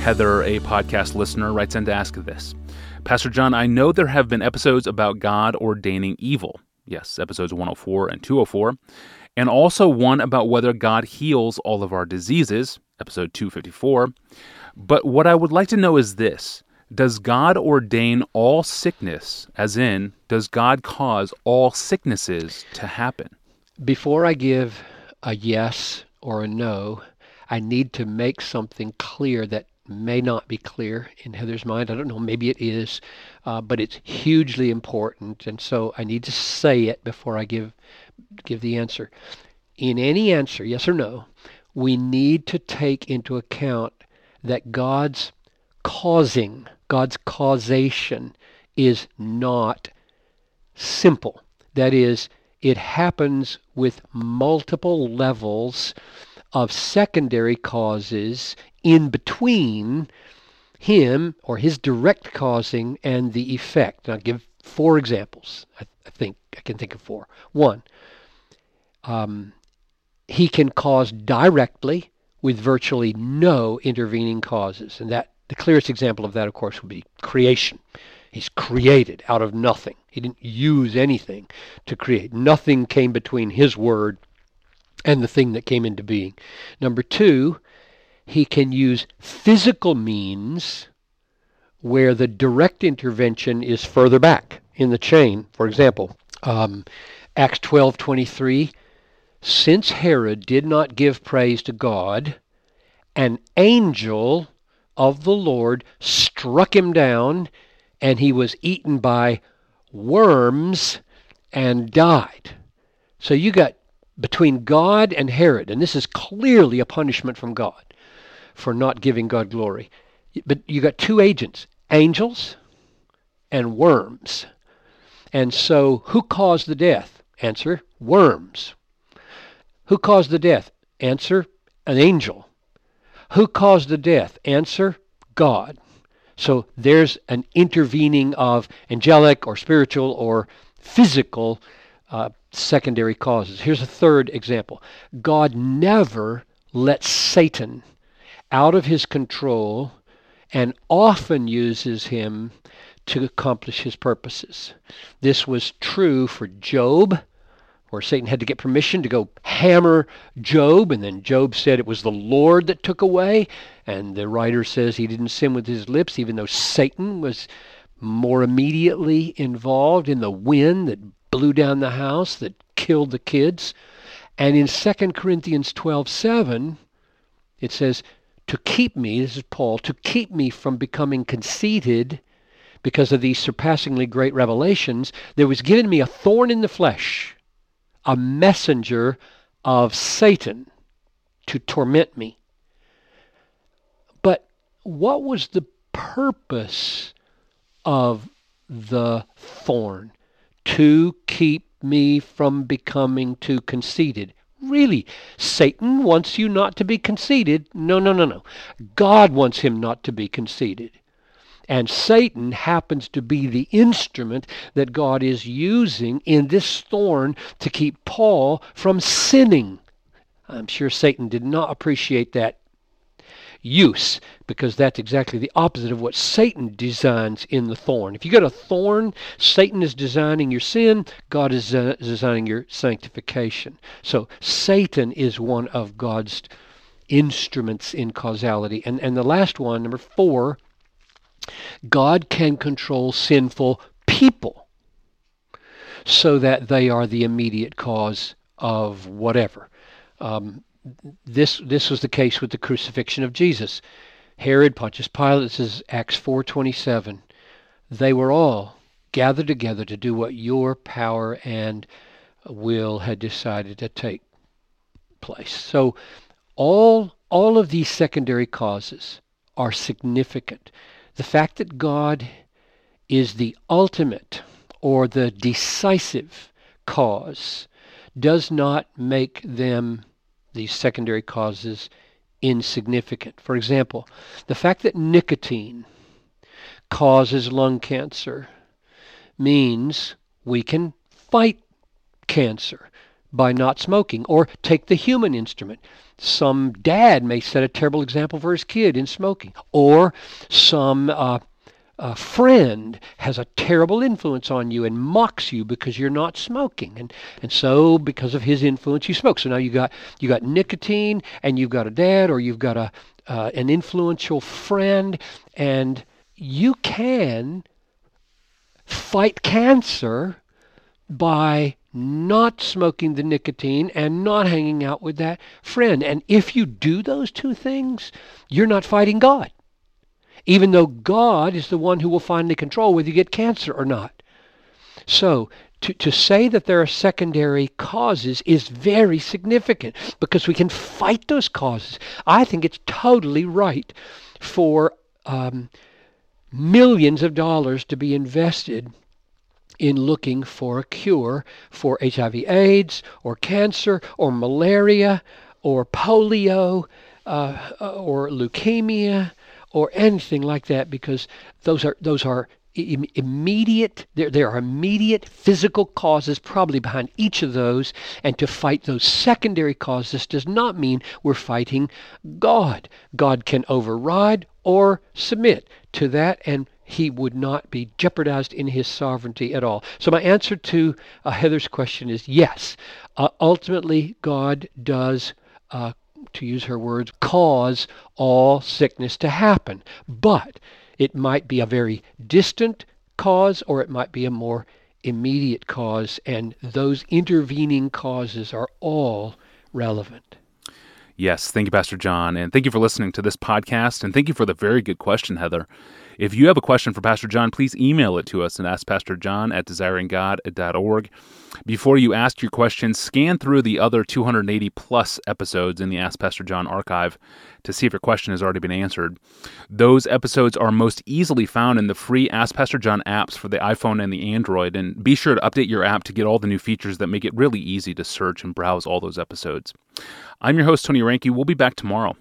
Heather, a podcast listener, writes in to ask this Pastor John, I know there have been episodes about God ordaining evil. Yes, episodes 104 and 204. And also one about whether God heals all of our diseases, episode 254. But what I would like to know is this Does God ordain all sickness, as in, does God cause all sicknesses to happen? Before I give a yes or a no, I need to make something clear that may not be clear in Heather's mind. I don't know, maybe it is, uh, but it's hugely important, and so I need to say it before I give give the answer. In any answer, yes or no, we need to take into account that God's causing, God's causation is not simple. That is, it happens with multiple levels of secondary causes in between him or his direct causing and the effect. And I'll give four examples. I, I think I can think of four. One, um, he can cause directly with virtually no intervening causes. And that the clearest example of that, of course, would be creation. He's created out of nothing. He didn't use anything to create. Nothing came between his word and the thing that came into being. Number two, he can use physical means where the direct intervention is further back in the chain. For example, um, Acts 12:23, since Herod did not give praise to God, an angel of the Lord struck him down, and he was eaten by worms and died. So you got between God and Herod, and this is clearly a punishment from God for not giving God glory. But you got two agents, angels and worms. And so who caused the death? Answer, worms. Who caused the death? Answer, an angel. Who caused the death? Answer, God. So there's an intervening of angelic or spiritual or physical uh, secondary causes. Here's a third example God never lets Satan out of his control and often uses him to accomplish his purposes. This was true for Job, where Satan had to get permission to go hammer Job, and then Job said it was the Lord that took away. And the writer says he didn't sin with his lips, even though Satan was more immediately involved in the wind that blew down the house, that killed the kids. And in 2 Corinthians 12:7, it says, to keep me, this is Paul, to keep me from becoming conceited because of these surpassingly great revelations, there was given me a thorn in the flesh, a messenger of Satan to torment me. But what was the purpose of the thorn? To keep me from becoming too conceited. Really, Satan wants you not to be conceited. No, no, no, no. God wants him not to be conceited. And Satan happens to be the instrument that God is using in this thorn to keep Paul from sinning. I'm sure Satan did not appreciate that use because that's exactly the opposite of what Satan designs in the thorn. If you got a thorn, Satan is designing your sin, God is uh, designing your sanctification. So Satan is one of God's instruments in causality. And and the last one, number 4, God can control sinful people so that they are the immediate cause of whatever. Um, this this was the case with the crucifixion of Jesus. Herod, Pontius Pilate, is Acts 4:27. They were all gathered together to do what your power and will had decided to take place. So all all of these secondary causes are significant. The fact that God is the ultimate or the decisive cause does not make them these secondary causes insignificant. For example, the fact that nicotine causes lung cancer means we can fight cancer by not smoking. Or take the human instrument. Some dad may set a terrible example for his kid in smoking. Or some uh, a friend has a terrible influence on you and mocks you because you're not smoking. And and so because of his influence you smoke. So now you got you got nicotine and you've got a dad or you've got a uh, an influential friend and you can fight cancer by not smoking the nicotine and not hanging out with that friend. And if you do those two things, you're not fighting God even though God is the one who will finally control whether you get cancer or not. So, to, to say that there are secondary causes is very significant because we can fight those causes. I think it's totally right for um, millions of dollars to be invested in looking for a cure for HIV AIDS or cancer or malaria or polio uh, or leukemia or anything like that because those are those are immediate there, there are immediate physical causes probably behind each of those and to fight those secondary causes does not mean we're fighting god. God can override or submit to that and he would not be jeopardized in his sovereignty at all. So my answer to uh, heather's question is yes. Uh, ultimately god does uh, to use her words, cause all sickness to happen. But it might be a very distant cause or it might be a more immediate cause, and those intervening causes are all relevant. Yes, thank you, Pastor John, and thank you for listening to this podcast, and thank you for the very good question, Heather. If you have a question for Pastor John, please email it to us and ask Pastor John at desiringgod.org. Before you ask your question, scan through the other 280 plus episodes in the Ask Pastor John archive to see if your question has already been answered. Those episodes are most easily found in the free Ask Pastor John apps for the iPhone and the Android, and be sure to update your app to get all the new features that make it really easy to search and browse all those episodes. I'm your host, Tony Reinke. We'll be back tomorrow.